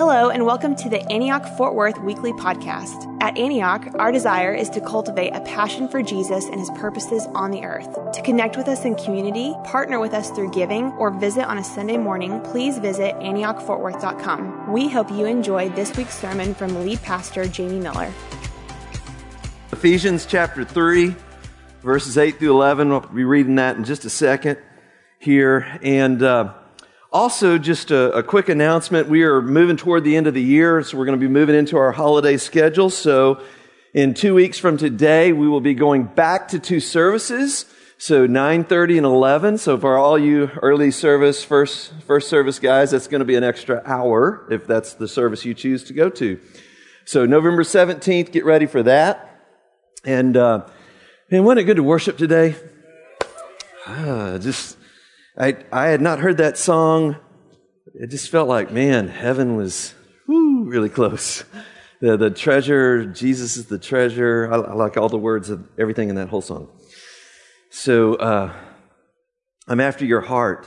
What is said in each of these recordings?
Hello, and welcome to the Antioch Fort Worth Weekly Podcast. At Antioch, our desire is to cultivate a passion for Jesus and his purposes on the earth. To connect with us in community, partner with us through giving, or visit on a Sunday morning, please visit AntiochFortWorth.com. We hope you enjoy this week's sermon from lead pastor Jamie Miller. Ephesians chapter 3, verses 8 through 11. We'll be reading that in just a second here. And, uh, also, just a, a, quick announcement. We are moving toward the end of the year, so we're going to be moving into our holiday schedule. So in two weeks from today, we will be going back to two services. So 9.30 and 11. So for all you early service, first, first service guys, that's going to be an extra hour if that's the service you choose to go to. So November 17th, get ready for that. And, uh, man, wasn't it good to worship today? Ah, just, I, I had not heard that song. It just felt like, man, heaven was whoo, really close. The, the treasure, Jesus is the treasure. I, I like all the words of everything in that whole song. So, uh, I'm after your heart.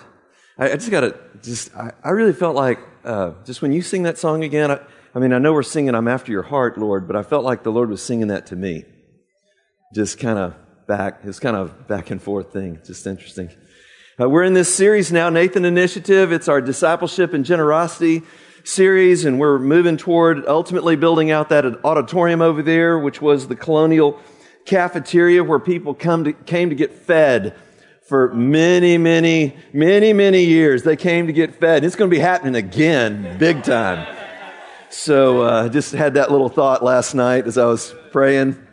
I, I just gotta, just, I, I really felt like, uh, just when you sing that song again, I, I mean, I know we're singing I'm after your heart, Lord, but I felt like the Lord was singing that to me. Just kind of back, it's kind of back and forth thing. Just interesting. Uh, we're in this series now, Nathan Initiative. It's our discipleship and generosity series, and we're moving toward ultimately building out that auditorium over there, which was the colonial cafeteria where people come to, came to get fed for many, many, many, many years. They came to get fed. It's going to be happening again, big time. So, uh, just had that little thought last night as I was praying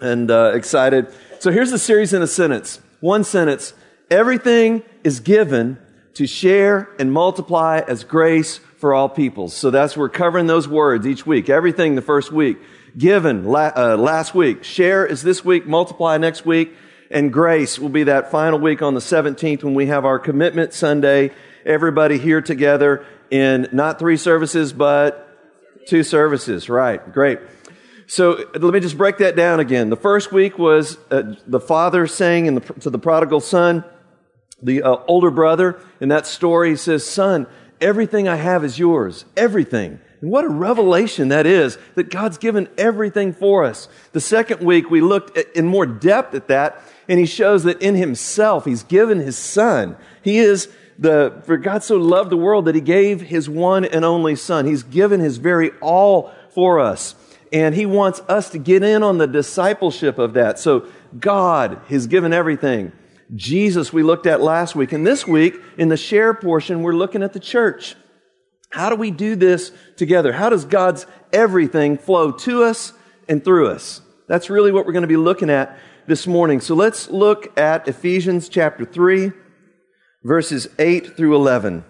and uh, excited. So, here's the series in a sentence. One sentence Everything is given to share and multiply as grace for all peoples. So that's, we're covering those words each week. Everything the first week. Given la- uh, last week. Share is this week. Multiply next week. And grace will be that final week on the 17th when we have our commitment Sunday. Everybody here together in not three services, but two services. Right. Great. So let me just break that down again. The first week was uh, the father saying the, to the prodigal son, the uh, older brother in that story, he says, Son, everything I have is yours. Everything. And what a revelation that is that God's given everything for us. The second week, we looked at, in more depth at that, and he shows that in himself, he's given his son. He is the, for God so loved the world that he gave his one and only son. He's given his very all for us. And he wants us to get in on the discipleship of that. So God has given everything. Jesus we looked at last week. And this week, in the share portion, we're looking at the church. How do we do this together? How does God's everything flow to us and through us? That's really what we're going to be looking at this morning. So let's look at Ephesians chapter 3, verses 8 through 11.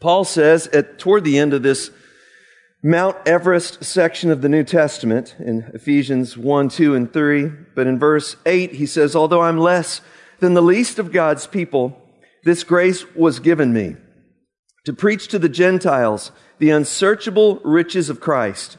Paul says at toward the end of this Mount Everest section of the New Testament in Ephesians 1, 2, and 3, but in verse 8 he says, Although I'm less than the least of God's people, this grace was given me to preach to the Gentiles the unsearchable riches of Christ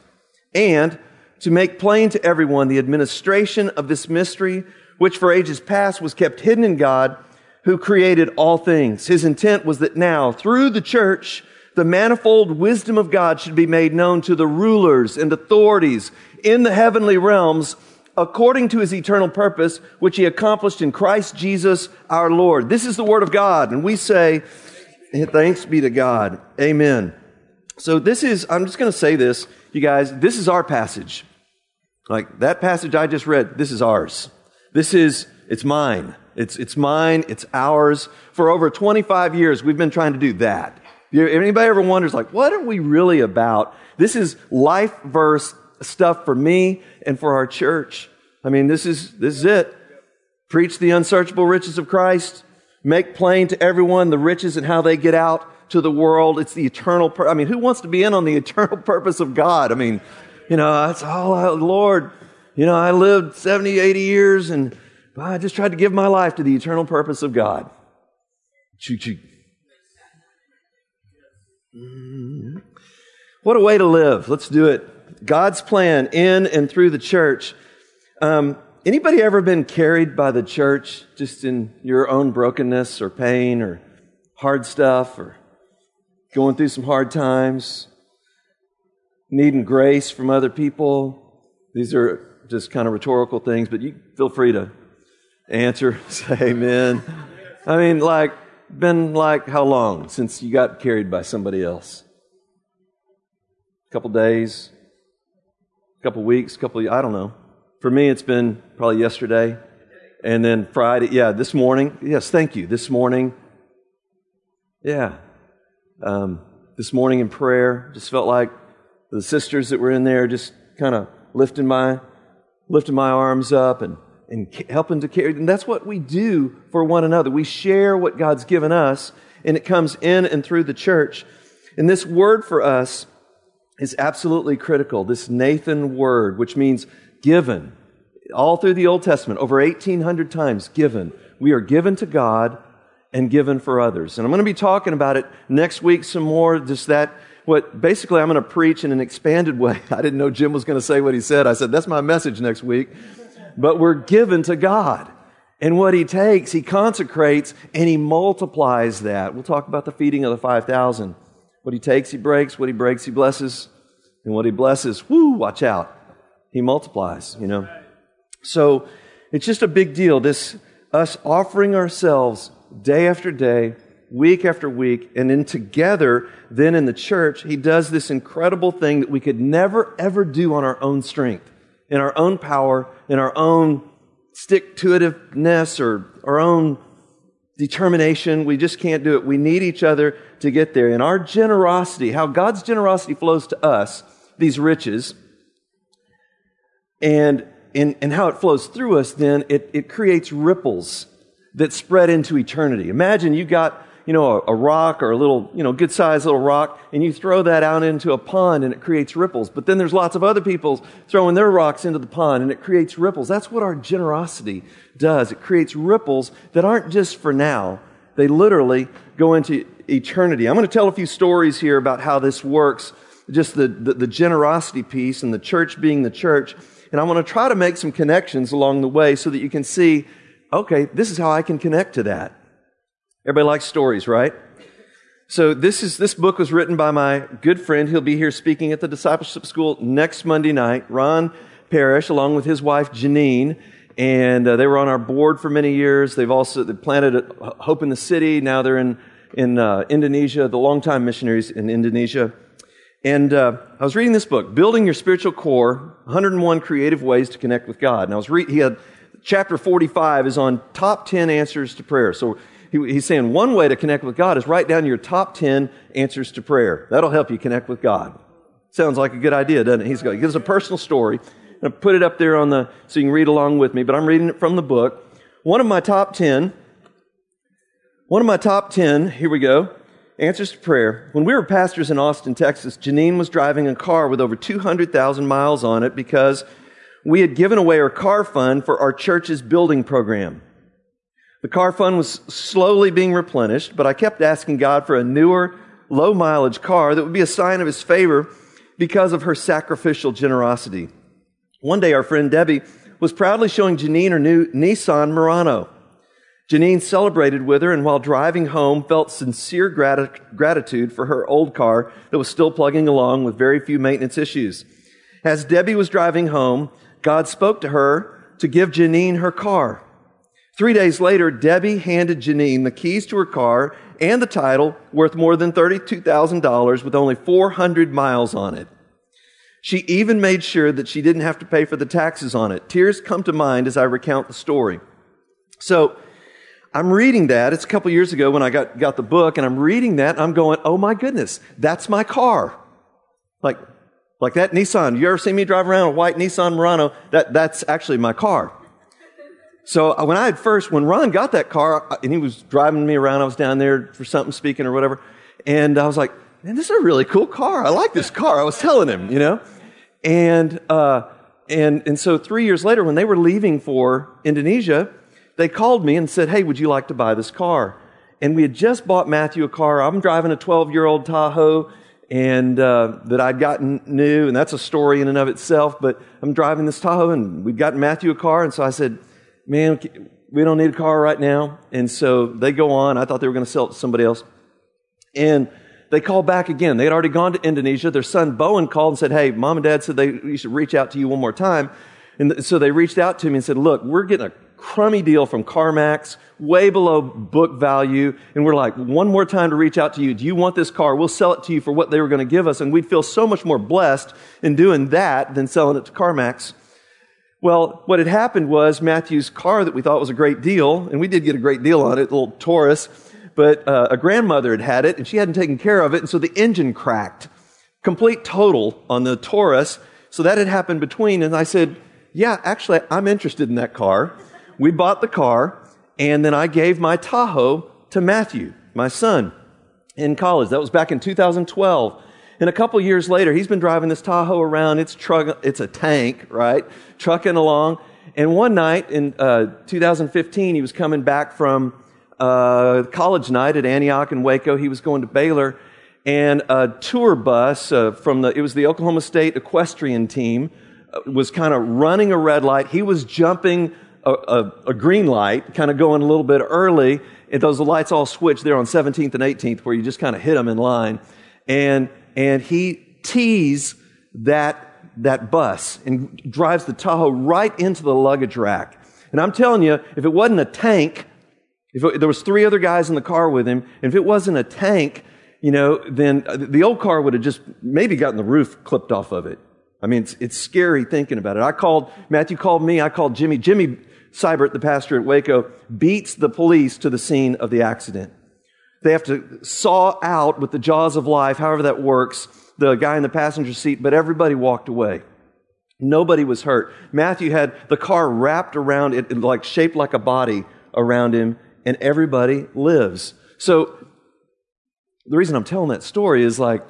and to make plain to everyone the administration of this mystery, which for ages past was kept hidden in God, who created all things. His intent was that now, through the church, the manifold wisdom of God should be made known to the rulers and authorities in the heavenly realms according to his eternal purpose, which he accomplished in Christ Jesus our Lord. This is the word of God, and we say, thanks be to God. Amen. So this is, I'm just going to say this, you guys, this is our passage. Like that passage I just read, this is ours. This is, it's mine. It's, it's mine. It's ours. For over 25 years, we've been trying to do that. If Anybody ever wonders, like, what are we really about? This is life verse stuff for me and for our church. I mean, this is, this is it. Preach the unsearchable riches of Christ. Make plain to everyone the riches and how they get out to the world. It's the eternal, pur- I mean, who wants to be in on the eternal purpose of God? I mean, you know, that's all, oh, Lord, you know, I lived 70, 80 years and I just tried to give my life to the eternal purpose of God. Choo choo. Mm-hmm. What a way to live. Let's do it. God's plan in and through the church. Um, anybody ever been carried by the church just in your own brokenness or pain or hard stuff or going through some hard times? needing grace from other people? These are just kind of rhetorical things, but you feel free to answer, say amen. I mean, like, been like how long since you got carried by somebody else? A couple days, a couple weeks, a couple, I don't know. For me, it's been probably yesterday. And then Friday, yeah, this morning. Yes, thank you. This morning. Yeah. Um, this morning in prayer, just felt like the sisters that were in there just kind of lifting my, lifting my arms up and, and helping to carry. And that's what we do for one another. We share what God's given us, and it comes in and through the church. And this word for us is absolutely critical. This Nathan word, which means given. All through the Old Testament, over 1,800 times given. We are given to God and given for others. And I'm going to be talking about it next week some more, just that, what basically I'm going to preach in an expanded way. I didn't know Jim was going to say what he said. I said, that's my message next week. But we're given to God. And what he takes, he consecrates and he multiplies that. We'll talk about the feeding of the 5,000. What he takes, he breaks. What he breaks, he blesses. And what he blesses, whoo, watch out. He multiplies, you know. So it's just a big deal. This, us offering ourselves day after day, week after week, and then together, then in the church, he does this incredible thing that we could never ever do on our own strength, in our own power, in our own stick to itiveness or our own determination. We just can't do it. We need each other to get there. And our generosity, how God's generosity flows to us, these riches, and, and how it flows through us, then it, it creates ripples that spread into eternity. Imagine you got, you know, a, a rock or a little, you know, good sized little rock, and you throw that out into a pond and it creates ripples. But then there's lots of other people throwing their rocks into the pond and it creates ripples. That's what our generosity does. It creates ripples that aren't just for now. They literally go into eternity. I'm going to tell a few stories here about how this works, just the, the, the generosity piece and the church being the church. And I want to try to make some connections along the way so that you can see okay, this is how I can connect to that. Everybody likes stories, right? So this is this book was written by my good friend. He'll be here speaking at the discipleship school next Monday night. Ron Parrish, along with his wife Janine, and uh, they were on our board for many years. They've also they planted Hope in the City. Now they're in in uh, Indonesia, the longtime missionaries in Indonesia. And uh, I was reading this book, Building Your Spiritual Core: 101 Creative Ways to Connect with God. And I was re- he had chapter 45 is on top 10 answers to prayer. So he, he's saying one way to connect with God is write down your top 10 answers to prayer. That'll help you connect with God. Sounds like a good idea, doesn't it? He's got, he gives a personal story. i put it up there on the, so you can read along with me, but I'm reading it from the book. One of my top 10, one of my top 10, here we go, answers to prayer. When we were pastors in Austin, Texas, Janine was driving a car with over 200,000 miles on it because we had given away our car fund for our church's building program. The car fund was slowly being replenished, but I kept asking God for a newer, low mileage car that would be a sign of His favor because of her sacrificial generosity. One day, our friend Debbie was proudly showing Janine her new Nissan Murano. Janine celebrated with her and while driving home felt sincere grat- gratitude for her old car that was still plugging along with very few maintenance issues. As Debbie was driving home, God spoke to her to give Janine her car. Three days later, Debbie handed Janine the keys to her car and the title worth more than $32,000 with only 400 miles on it. She even made sure that she didn't have to pay for the taxes on it. Tears come to mind as I recount the story. So, I'm reading that. It's a couple years ago when I got, got the book, and I'm reading that, I'm going, oh my goodness, that's my car. Like, like that Nissan. You ever see me drive around a white Nissan Murano? That, that's actually my car. So uh, when I had first, when Ron got that car, and he was driving me around, I was down there for something speaking or whatever, and I was like, man, this is a really cool car. I like this car. I was telling him, you know? And, uh, and, and so three years later, when they were leaving for Indonesia, they called me and said, hey, would you like to buy this car? And we had just bought Matthew a car. I'm driving a 12 year old Tahoe and uh, that I'd gotten new, and that's a story in and of itself. But I'm driving this Tahoe, and we'd gotten Matthew a car, and so I said, "Man, we don't need a car right now." And so they go on. I thought they were going to sell it to somebody else, and they called back again. They had already gone to Indonesia. Their son Bowen called and said, Hey, mom and dad said they you should reach out to you one more time. And so they reached out to me and said, Look, we're getting a crummy deal from CarMax, way below book value. And we're like, one more time to reach out to you. Do you want this car? We'll sell it to you for what they were going to give us. And we'd feel so much more blessed in doing that than selling it to CarMax. Well, what had happened was Matthew's car that we thought was a great deal, and we did get a great deal on it, a little Taurus, but uh, a grandmother had had it and she hadn't taken care of it, and so the engine cracked. Complete total on the Taurus. So that had happened between, and I said, Yeah, actually, I'm interested in that car. We bought the car, and then I gave my Tahoe to Matthew, my son, in college. That was back in 2012. And a couple years later, he's been driving this Tahoe around. It's truck, it's a tank, right? Trucking along. And one night in uh, 2015, he was coming back from uh, college night at Antioch and Waco. He was going to Baylor, and a tour bus uh, from the it was the Oklahoma State equestrian team uh, was kind of running a red light. He was jumping a, a, a green light, kind of going a little bit early. And those lights all switch there on 17th and 18th, where you just kind of hit them in line, and and he tees that that bus and drives the Tahoe right into the luggage rack. And I'm telling you, if it wasn't a tank, if it, there was three other guys in the car with him, if it wasn't a tank, you know, then uh, the old car would have just maybe gotten the roof clipped off of it. I mean, it's, it's scary thinking about it. I called, Matthew called me, I called Jimmy. Jimmy Seibert, the pastor at Waco, beats the police to the scene of the accident. They have to saw out with the jaws of life, however that works, the guy in the passenger seat, but everybody walked away. Nobody was hurt. Matthew had the car wrapped around it, like shaped like a body around him, and everybody lives. So the reason I'm telling that story is like,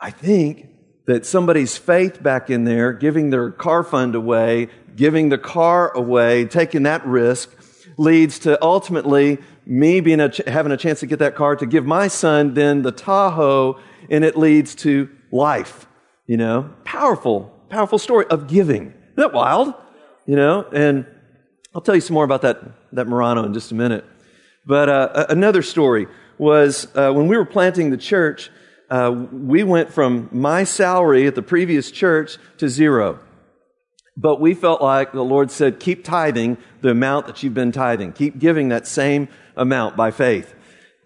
I think that somebody's faith back in there, giving their car fund away, giving the car away, taking that risk, leads to ultimately me being a, having a chance to get that car to give my son then the Tahoe, and it leads to life. You know, powerful, powerful story of giving. Isn't that wild? You know, and I'll tell you some more about that that Murano in just a minute. But uh, another story was uh, when we were planting the church, uh, we went from my salary at the previous church to zero. But we felt like the Lord said, keep tithing the amount that you've been tithing. Keep giving that same amount by faith.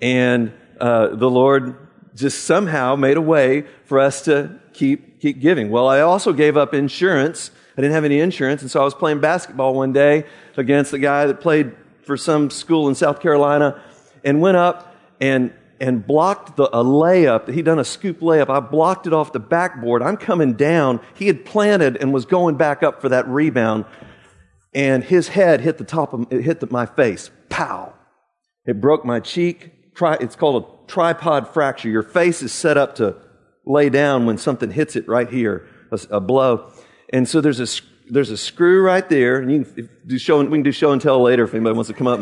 And uh, the Lord just somehow made a way for us to keep, keep giving. Well, I also gave up insurance. I didn't have any insurance. And so I was playing basketball one day against the guy that played for some school in South Carolina and went up and and blocked the, a layup. He'd done a scoop layup. I blocked it off the backboard. I'm coming down. He had planted and was going back up for that rebound. And his head hit the top of, it hit the, my face. Pow. It broke my cheek. Tri, it's called a tripod fracture. Your face is set up to lay down when something hits it right here, a, a blow. And so there's a, there's a screw right there, and you can do show, we can do show and tell later if anybody wants to come up.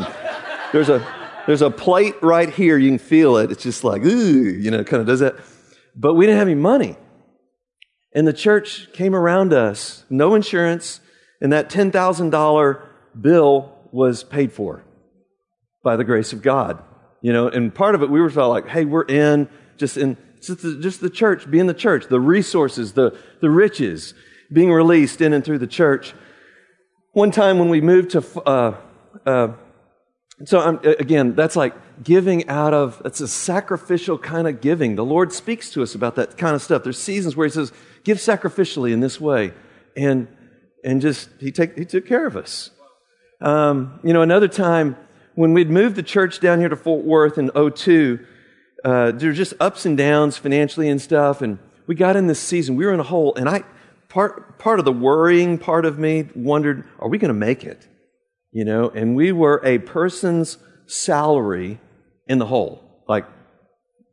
There's a there's a plate right here. You can feel it. It's just like ooh, you know, kind of does that. But we didn't have any money, and the church came around us, no insurance, and that ten thousand dollar bill was paid for by the grace of God. You know, and part of it we were felt like, hey, we're in just in just the, just the church, being the church, the resources, the the riches being released in and through the church. One time when we moved to, uh, uh, so again, that's like giving out of, it's a sacrificial kind of giving. The Lord speaks to us about that kind of stuff. There's seasons where He says, give sacrificially in this way. And, and just, He, take, he took care of us. Um, you know, another time when we'd moved the church down here to Fort Worth in 02, uh, there were just ups and downs financially and stuff. And we got in this season, we were in a hole. And I, part, part of the worrying part of me wondered, are we going to make it? You know, and we were a person's salary in the hole, like,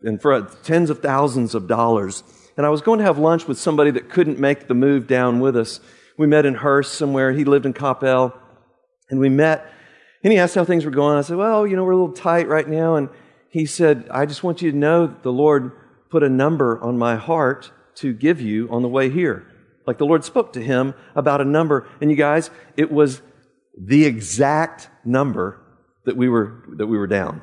and for tens of thousands of dollars. And I was going to have lunch with somebody that couldn't make the move down with us. We met in Hurst somewhere. He lived in Coppell. And we met, and he asked how things were going. I said, well, you know, we're a little tight right now. And he said, I just want you to know that the Lord put a number on my heart to give you on the way here. Like the Lord spoke to him about a number. And you guys, it was the exact number that we were, that we were down.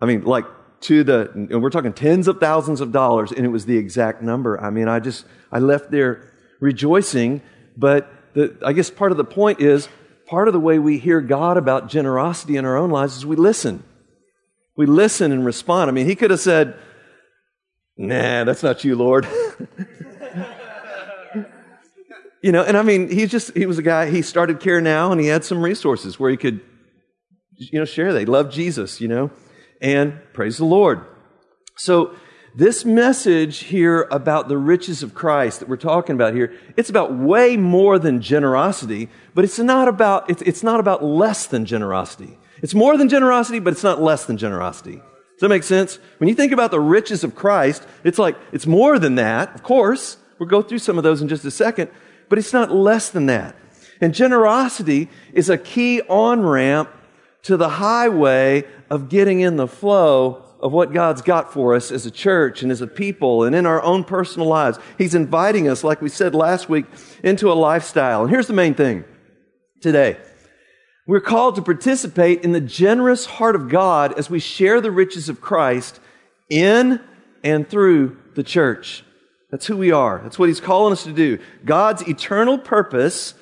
I mean, like to the, and we're talking tens of thousands of dollars, and it was the exact number. I mean, I just, I left there rejoicing, but the, I guess part of the point is part of the way we hear God about generosity in our own lives is we listen. We listen and respond. I mean, he could have said, Nah, that's not you, Lord. you know, and I mean, he just, he was a guy, he started Care Now and he had some resources where he could, you know, share. They love Jesus, you know, and praise the Lord. So, this message here about the riches of Christ that we're talking about here, it's about way more than generosity, but it's not about, it's, it's not about less than generosity. It's more than generosity, but it's not less than generosity. Does that make sense? When you think about the riches of Christ, it's like, it's more than that, of course. We'll go through some of those in just a second, but it's not less than that. And generosity is a key on ramp to the highway of getting in the flow of what God's got for us as a church and as a people and in our own personal lives. He's inviting us, like we said last week, into a lifestyle. And here's the main thing today. We're called to participate in the generous heart of God as we share the riches of Christ in and through the church. That's who we are. That's what He's calling us to do. God's eternal purpose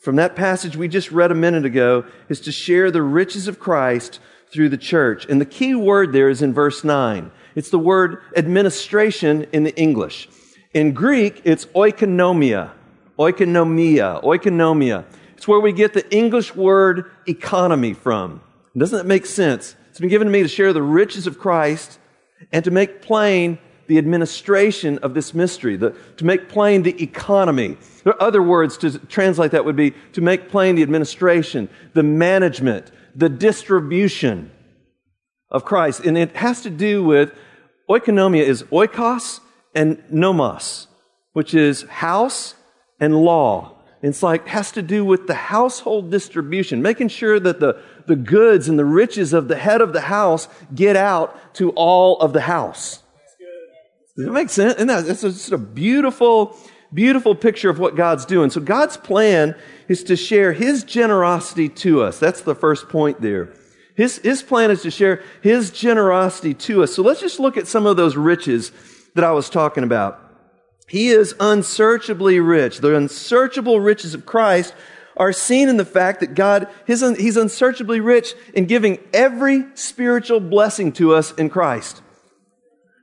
from that passage we just read a minute ago is to share the riches of Christ through the church. And the key word there is in verse 9. It's the word administration in the English. In Greek, it's oikonomia. Oikonomia. Oikonomia. It's where we get the English word economy from. Doesn't that make sense? It's been given to me to share the riches of Christ and to make plain the administration of this mystery, the, to make plain the economy. There are other words to translate that would be to make plain the administration, the management, the distribution of Christ. And it has to do with oikonomia is oikos and nomos, which is house and law. It's like has to do with the household distribution, making sure that the, the goods and the riches of the head of the house get out to all of the house. Does that make sense? And that's just a beautiful, beautiful picture of what God's doing. So God's plan is to share His generosity to us. That's the first point there. His, his plan is to share His generosity to us. So let's just look at some of those riches that I was talking about. He is unsearchably rich. The unsearchable riches of Christ are seen in the fact that God, his, He's unsearchably rich in giving every spiritual blessing to us in Christ.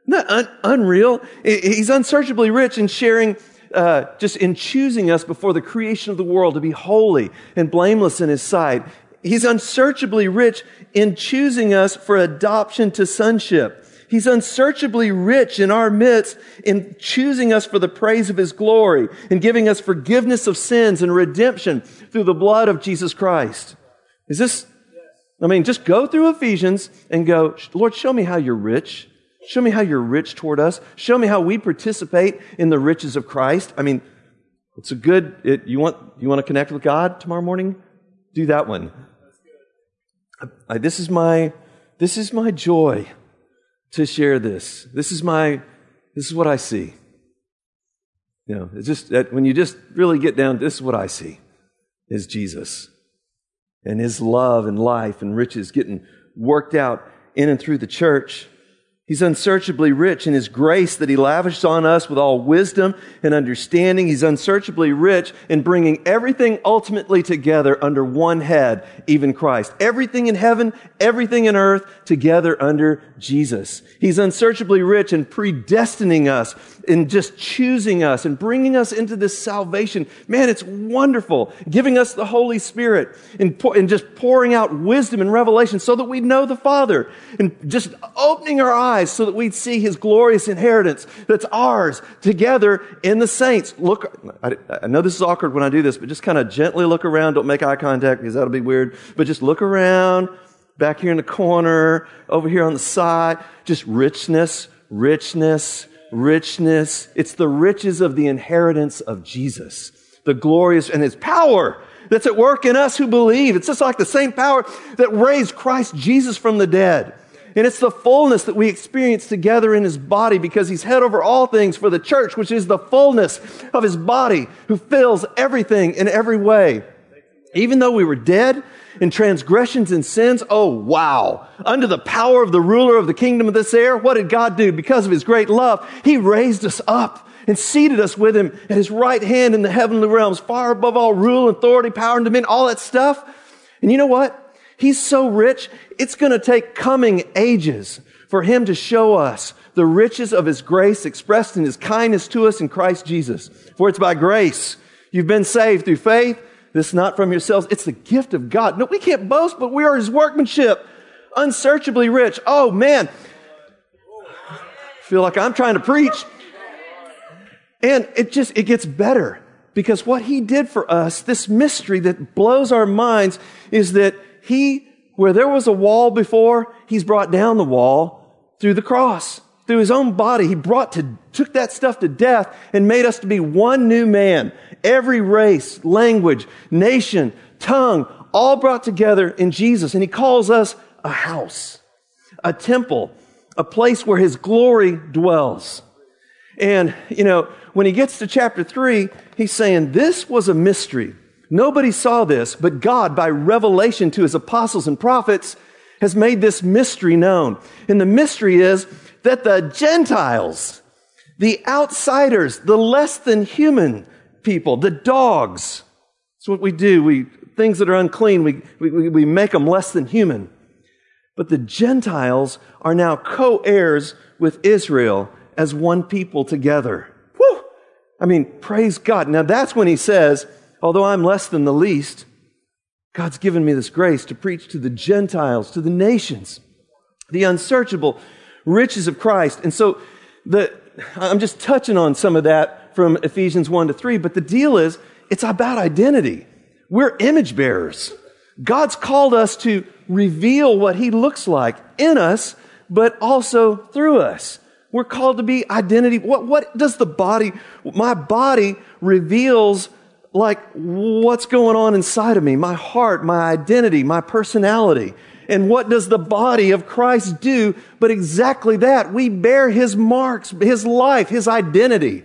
That un- unreal? He's unsearchably rich in sharing uh, just in choosing us before the creation of the world to be holy and blameless in His sight. He's unsearchably rich in choosing us for adoption to sonship. He's unsearchably rich in our midst in choosing us for the praise of His glory and giving us forgiveness of sins and redemption through the blood of Jesus Christ. Is this, I mean, just go through Ephesians and go, Lord, show me how you're rich. Show me how you're rich toward us. Show me how we participate in the riches of Christ. I mean, it's a good, it, you want, you want to connect with God tomorrow morning? Do that one. I, this is my, this is my joy to share this. This is my, this is what I see. You know, it's just that when you just really get down, this is what I see is Jesus and his love and life and riches getting worked out in and through the church. He's unsearchably rich in His grace that He lavishes on us with all wisdom and understanding. He's unsearchably rich in bringing everything ultimately together under one head, even Christ. Everything in heaven, everything in earth together under Jesus. He's unsearchably rich in predestining us, in just choosing us and bringing us into this salvation. Man, it's wonderful. Giving us the Holy Spirit and, and just pouring out wisdom and revelation so that we know the Father and just opening our eyes so that we'd see his glorious inheritance that's ours together in the saints. Look, I, I know this is awkward when I do this, but just kind of gently look around. Don't make eye contact because that'll be weird. But just look around back here in the corner, over here on the side. Just richness, richness, richness. It's the riches of the inheritance of Jesus. The glorious and his power that's at work in us who believe. It's just like the same power that raised Christ Jesus from the dead. And it's the fullness that we experience together in his body because he's head over all things for the church, which is the fullness of his body who fills everything in every way. Even though we were dead in transgressions and sins, oh wow. Under the power of the ruler of the kingdom of this air, what did God do? Because of his great love, he raised us up and seated us with him at his right hand in the heavenly realms, far above all rule, authority, power, and dominion, all that stuff. And you know what? He's so rich, it's going to take coming ages for him to show us the riches of his grace expressed in his kindness to us in Christ Jesus. For it's by grace you've been saved through faith. This not from yourselves. It's the gift of God. No, we can't boast, but we are his workmanship, unsearchably rich. Oh man. Feel like I'm trying to preach. And it just, it gets better because what he did for us, this mystery that blows our minds is that he, where there was a wall before, he's brought down the wall through the cross. Through his own body, he brought to, took that stuff to death and made us to be one new man. Every race, language, nation, tongue, all brought together in Jesus. And he calls us a house, a temple, a place where his glory dwells. And, you know, when he gets to chapter three, he's saying this was a mystery. Nobody saw this, but God, by revelation to his apostles and prophets, has made this mystery known. And the mystery is that the Gentiles, the outsiders, the less than human people, the dogs, that's what we do. We, things that are unclean, we, we, we make them less than human. But the Gentiles are now co heirs with Israel as one people together. Whew! I mean, praise God. Now that's when he says, although I'm less than the least, God's given me this grace to preach to the Gentiles, to the nations, the unsearchable riches of Christ. And so the, I'm just touching on some of that from Ephesians 1 to 3, but the deal is it's about identity. We're image bearers. God's called us to reveal what he looks like in us, but also through us. We're called to be identity. What, what does the body, my body reveals like what's going on inside of me, my heart, my identity, my personality. And what does the body of Christ do? But exactly that. We bear his marks, his life, his identity.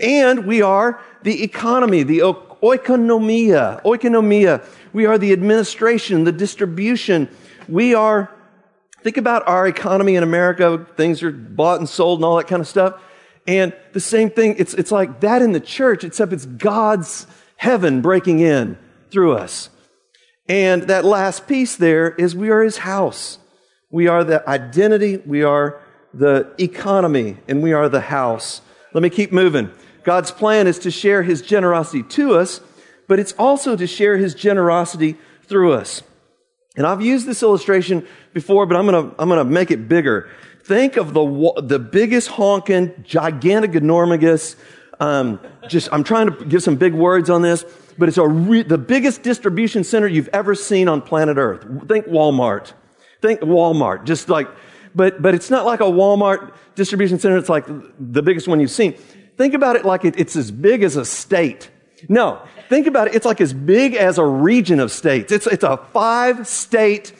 And we are the economy, the oikonomia, oikonomia. We are the administration, the distribution. We are, think about our economy in America. Things are bought and sold and all that kind of stuff. And the same thing, it's, it's like that in the church, except it's God's heaven breaking in through us. And that last piece there is we are his house. We are the identity, we are the economy, and we are the house. Let me keep moving. God's plan is to share his generosity to us, but it's also to share his generosity through us. And I've used this illustration before, but I'm going to I'm going to make it bigger. Think of the, the biggest honking, gigantic, enormous, um, just, I'm trying to give some big words on this, but it's re- the biggest distribution center you've ever seen on planet Earth. Think Walmart. Think Walmart. Just like, but, but it's not like a Walmart distribution center. It's like the biggest one you've seen. Think about it like it, it's as big as a state. No, think about it. It's like as big as a region of states. It's, it's a five state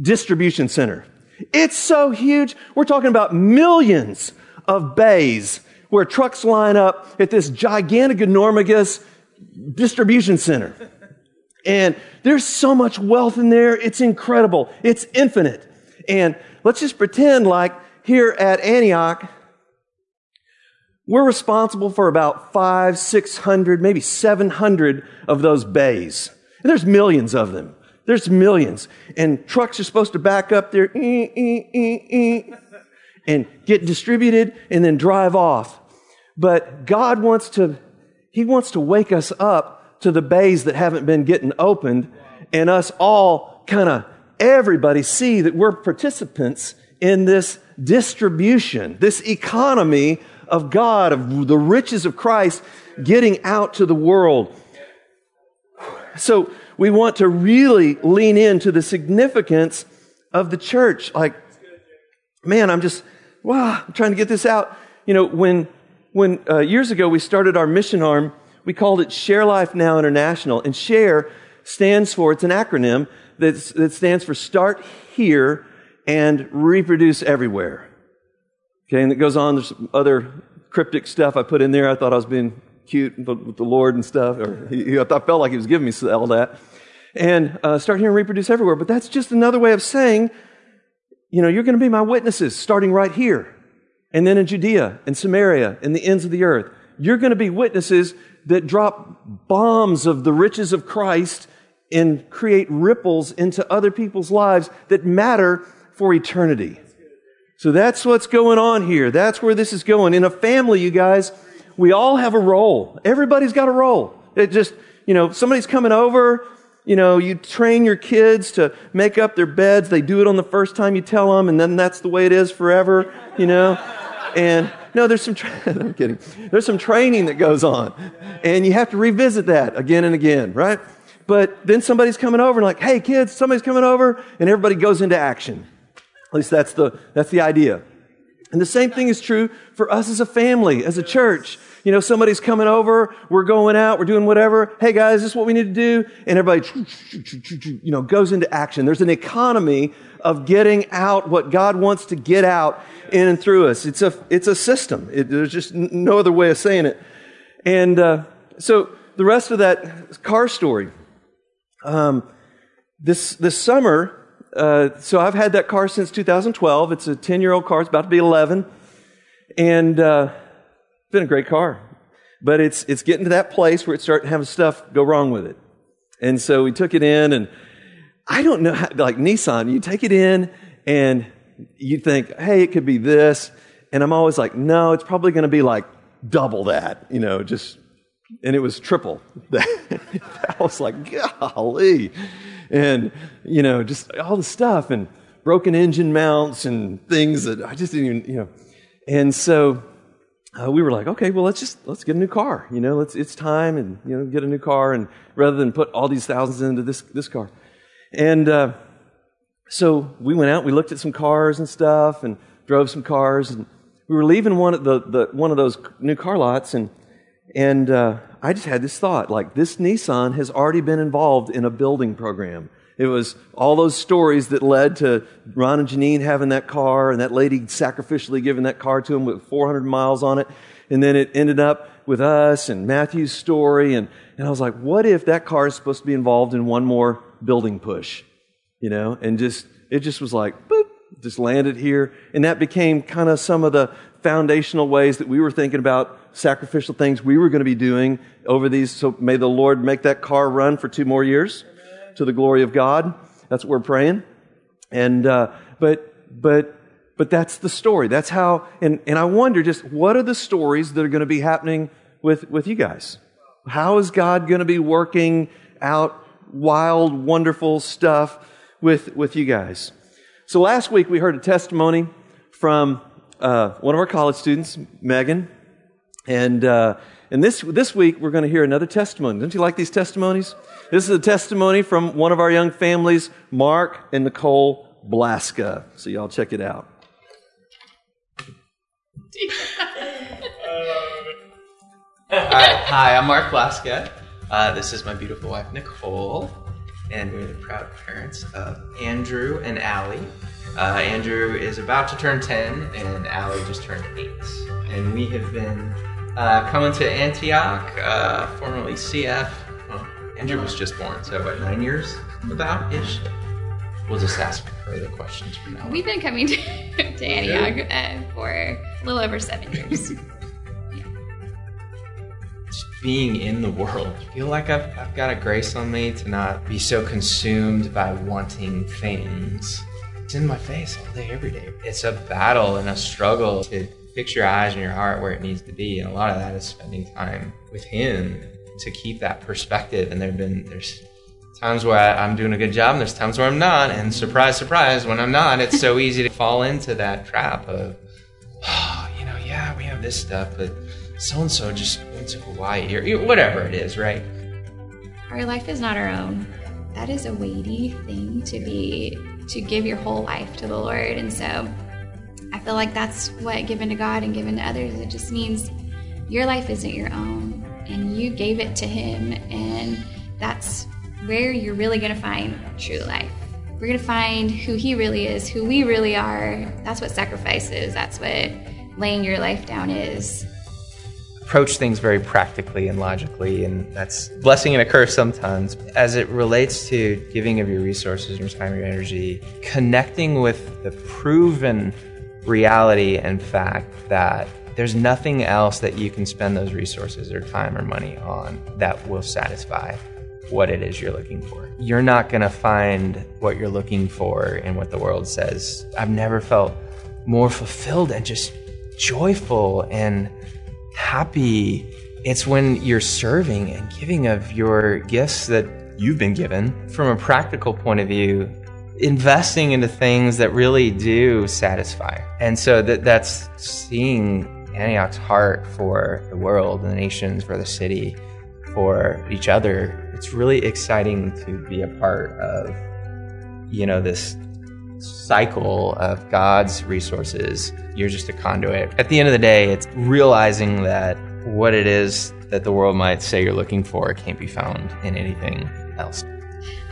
distribution center. It's so huge. We're talking about millions of bays where trucks line up at this gigantic, enormous distribution center. And there's so much wealth in there. It's incredible. It's infinite. And let's just pretend like here at Antioch, we're responsible for about five, six hundred, maybe 700 of those bays. And there's millions of them. There's millions. And trucks are supposed to back up there and get distributed and then drive off. But God wants to, He wants to wake us up to the bays that haven't been getting opened and us all kind of, everybody see that we're participants in this distribution, this economy of God, of the riches of Christ getting out to the world. So we want to really lean into the significance of the church. Like, man, I'm just, wow, I'm trying to get this out. You know, when, when uh, years ago we started our mission arm, we called it Share Life Now International. And SHARE stands for, it's an acronym that that stands for Start Here and Reproduce Everywhere. Okay, and it goes on, there's other cryptic stuff I put in there. I thought I was being cute with the Lord and stuff, or he, I felt like he was giving me all that. and uh, start here and reproduce everywhere. But that's just another way of saying, you know, you're going to be my witnesses starting right here, and then in Judea and Samaria and the ends of the earth. You're going to be witnesses that drop bombs of the riches of Christ and create ripples into other people's lives that matter for eternity. So that's what's going on here. That's where this is going. In a family, you guys, we all have a role. Everybody's got a role. It just, you know, somebody's coming over, you know, you train your kids to make up their beds. They do it on the first time you tell them, and then that's the way it is forever, you know? And no, there's some, tra- I'm kidding. There's some training that goes on, and you have to revisit that again and again, right? But then somebody's coming over and like, hey kids, somebody's coming over, and everybody goes into action. At least that's the, that's the idea. And the same thing is true for us as a family, as a church. You know, somebody's coming over, we're going out, we're doing whatever. Hey guys, this is what we need to do. And everybody, you know, goes into action. There's an economy of getting out what God wants to get out in and through us. It's a, it's a system. It, there's just no other way of saying it. And uh, so the rest of that car story, um, this, this summer, uh, so I've had that car since 2012. It's a 10 year old car. It's about to be 11. And uh, it's been a great car. But it's, it's getting to that place where it's starting to have stuff go wrong with it. And so we took it in, and I don't know, how, like Nissan, you take it in and you think, hey, it could be this. And I'm always like, no, it's probably going to be like double that, you know, just, and it was triple. That. I was like, golly and, you know, just all the stuff and broken engine mounts and things that I just didn't even, you know. And so uh, we were like, okay, well, let's just, let's get a new car. You know, let's, it's time and, you know, get a new car and rather than put all these thousands into this, this car. And, uh, so we went out, we looked at some cars and stuff and drove some cars and we were leaving one of the, the one of those new car lots and, and, uh, I just had this thought like, this Nissan has already been involved in a building program. It was all those stories that led to Ron and Janine having that car and that lady sacrificially giving that car to him with 400 miles on it. And then it ended up with us and Matthew's story. And, and I was like, what if that car is supposed to be involved in one more building push? You know, and just, it just was like, boop, just landed here. And that became kind of some of the foundational ways that we were thinking about sacrificial things we were going to be doing over these. So may the Lord make that car run for two more years Amen. to the glory of God. That's what we're praying. And, uh, but, but, but that's the story. That's how, and, and I wonder just what are the stories that are going to be happening with, with you guys? How is God going to be working out wild, wonderful stuff with, with you guys? So last week we heard a testimony from uh, one of our college students, Megan, and, uh, and this, this week, we're going to hear another testimony. Don't you like these testimonies? This is a testimony from one of our young families, Mark and Nicole Blaska. So, y'all check it out. All right. Hi, I'm Mark Blaska. Uh, this is my beautiful wife, Nicole. And we're the proud parents of Andrew and Allie. Uh, Andrew is about to turn 10, and Allie just turned 8. And we have been uh, coming to Antioch, uh, formerly CF. Well, Andrew was just born, so what, nine years about ish? We'll just ask further questions from now. We've been coming to, to Antioch uh, for a little over seven years. being in the world, I feel like I've, I've got a grace on me to not be so consumed by wanting things. It's in my face all day, every day. It's a battle and a struggle to fix your eyes and your heart where it needs to be. And a lot of that is spending time with Him to keep that perspective. And there have been, there's times where I'm doing a good job and there's times where I'm not. And surprise, surprise, when I'm not, it's so easy to fall into that trap of, oh, you know, yeah, we have this stuff, but so and so just went to Hawaii or whatever it is, right? Our life is not our own. That is a weighty thing to be, to give your whole life to the Lord. And so, I feel like that's what given to God and given to others. It just means your life isn't your own and you gave it to Him, and that's where you're really going to find true life. We're going to find who He really is, who we really are. That's what sacrifice is. That's what laying your life down is. Approach things very practically and logically, and that's blessing and a curse sometimes. As it relates to giving of your resources, your time, your energy, connecting with the proven reality and fact that there's nothing else that you can spend those resources or time or money on that will satisfy what it is you're looking for. You're not going to find what you're looking for in what the world says. I've never felt more fulfilled and just joyful and happy. It's when you're serving and giving of your gifts that you've been given. From a practical point of view, investing into things that really do satisfy. And so that that's seeing Antioch's heart for the world, the nations, for the city, for each other. It's really exciting to be a part of, you know, this cycle of God's resources. You're just a conduit. At the end of the day, it's realizing that what it is that the world might say you're looking for can't be found in anything else.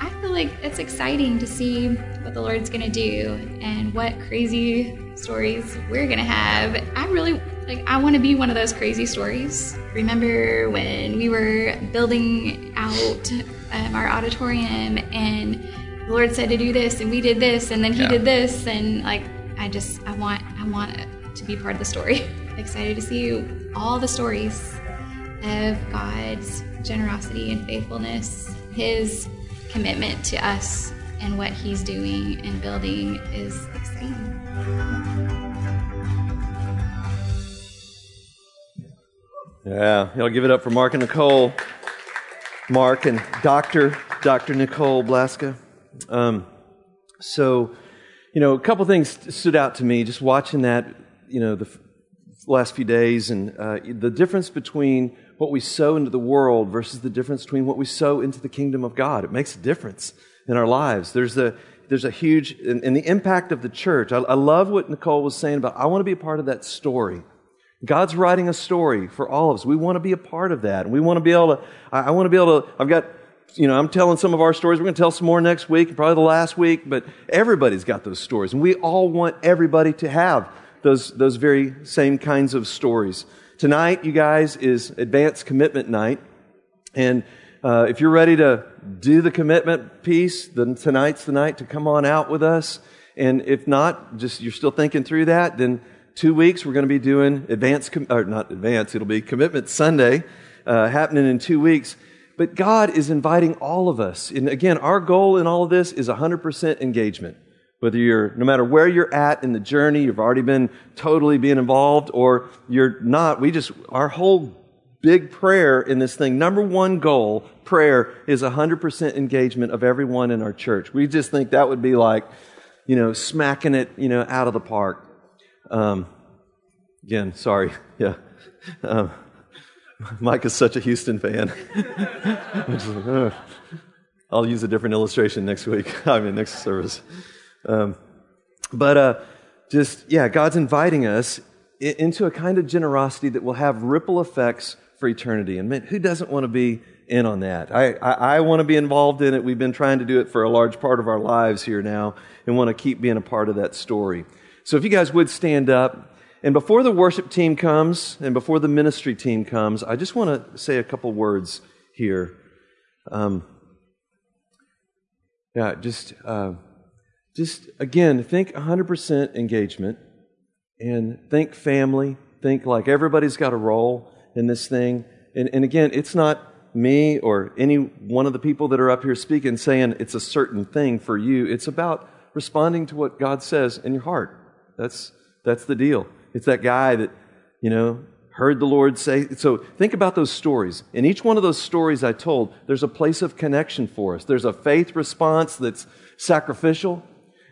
I feel like it's exciting to see what the Lord's going to do and what crazy stories we're going to have. I really like I want to be one of those crazy stories. Remember when we were building out um, our auditorium and the Lord said to do this and we did this and then he Yeah. did this and like I just I want I want to be part of the story. Excited to see you. all the stories of God's generosity and faithfulness. His commitment to us and what he's doing and building is exciting. Yeah, y'all give it up for Mark and Nicole. Mark and Dr. Dr. Nicole Blaska. Um, so, you know, a couple things stood out to me just watching that, you know, the last few days and uh, the difference between what we sow into the world versus the difference between what we sow into the kingdom of God. It makes a difference in our lives. There's a, there's a huge, and, and the impact of the church. I, I love what Nicole was saying about, I want to be a part of that story. God's writing a story for all of us. We want to be a part of that. And we want to be able to, I, I want to be able to, I've got, you know, I'm telling some of our stories. We're going to tell some more next week, probably the last week, but everybody's got those stories. And we all want everybody to have those, those very same kinds of stories. Tonight, you guys, is advanced commitment night. And uh, if you're ready to do the commitment piece, then tonight's the night to come on out with us. And if not, just you're still thinking through that, then two weeks we're going to be doing advanced, com- or not advanced, it'll be Commitment Sunday uh, happening in two weeks. But God is inviting all of us. And again, our goal in all of this is 100% engagement. Whether you're, no matter where you're at in the journey, you've already been totally being involved, or you're not, we just, our whole big prayer in this thing, number one goal, prayer, is 100% engagement of everyone in our church. We just think that would be like, you know, smacking it, you know, out of the park. Um, again, sorry. Yeah. Um, Mike is such a Houston fan. I'll use a different illustration next week. I mean, next service. Um, but uh, just, yeah, God's inviting us into a kind of generosity that will have ripple effects for eternity. And man, who doesn't want to be in on that? I, I, I want to be involved in it. We've been trying to do it for a large part of our lives here now and want to keep being a part of that story. So if you guys would stand up. And before the worship team comes and before the ministry team comes, I just want to say a couple words here. Um, yeah, just, uh, just again, think 100% engagement and think family. Think like everybody's got a role in this thing. And, and again, it's not me or any one of the people that are up here speaking saying it's a certain thing for you. It's about responding to what God says in your heart. That's, that's the deal. It's that guy that, you know, heard the Lord say. So think about those stories. In each one of those stories I told, there's a place of connection for us. There's a faith response that's sacrificial.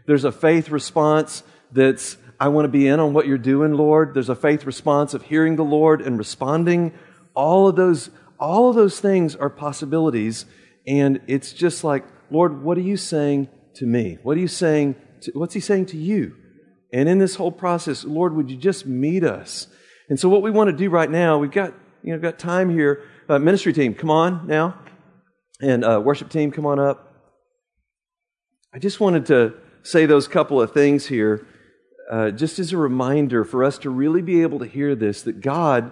There's a faith response that's, I want to be in on what you're doing, Lord. There's a faith response of hearing the Lord and responding. All of those, all of those things are possibilities. And it's just like, Lord, what are you saying to me? What are you saying? To, what's he saying to you? And in this whole process, Lord, would you just meet us? And so, what we want to do right now, we've got you know got time here. Uh, ministry team, come on now, and uh, worship team, come on up. I just wanted to say those couple of things here, uh, just as a reminder for us to really be able to hear this: that God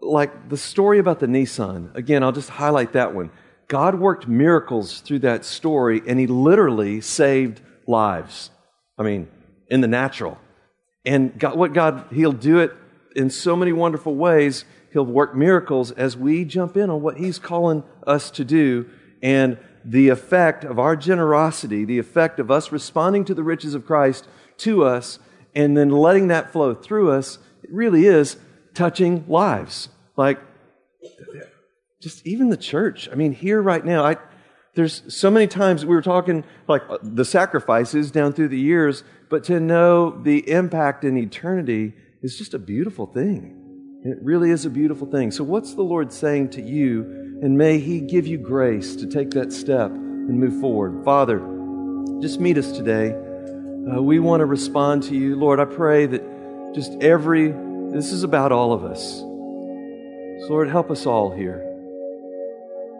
like the story about the Nissan, again, I'll just highlight that one. God worked miracles through that story, and He literally saved lives. I mean, in the natural. And God, what God, He'll do it in so many wonderful ways. He'll work miracles as we jump in on what He's calling us to do. And the effect of our generosity, the effect of us responding to the riches of Christ to us, and then letting that flow through us, it really is touching lives. Like, just even the church. I mean, here right now, I, there's so many times we were talking like the sacrifices down through the years, but to know the impact in eternity is just a beautiful thing. It really is a beautiful thing. So, what's the Lord saying to you? And may He give you grace to take that step and move forward. Father, just meet us today. Uh, we want to respond to you. Lord, I pray that just every, this is about all of us. So, Lord, help us all here.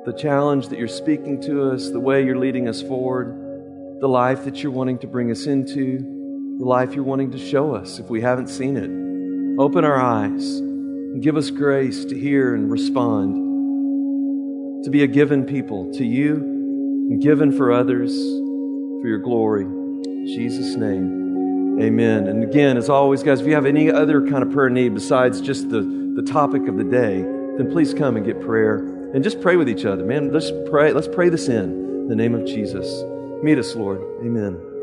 The challenge that you're speaking to us, the way you're leading us forward, the life that you're wanting to bring us into, the life you're wanting to show us if we haven't seen it. Open our eyes and give us grace to hear and respond, to be a given people to you and given for others for your glory. In Jesus' name, amen. And again, as always, guys, if you have any other kind of prayer need besides just the, the topic of the day, then please come and get prayer and just pray with each other. Man, let's pray. Let's pray this in, in the name of Jesus. Meet us, Lord. Amen.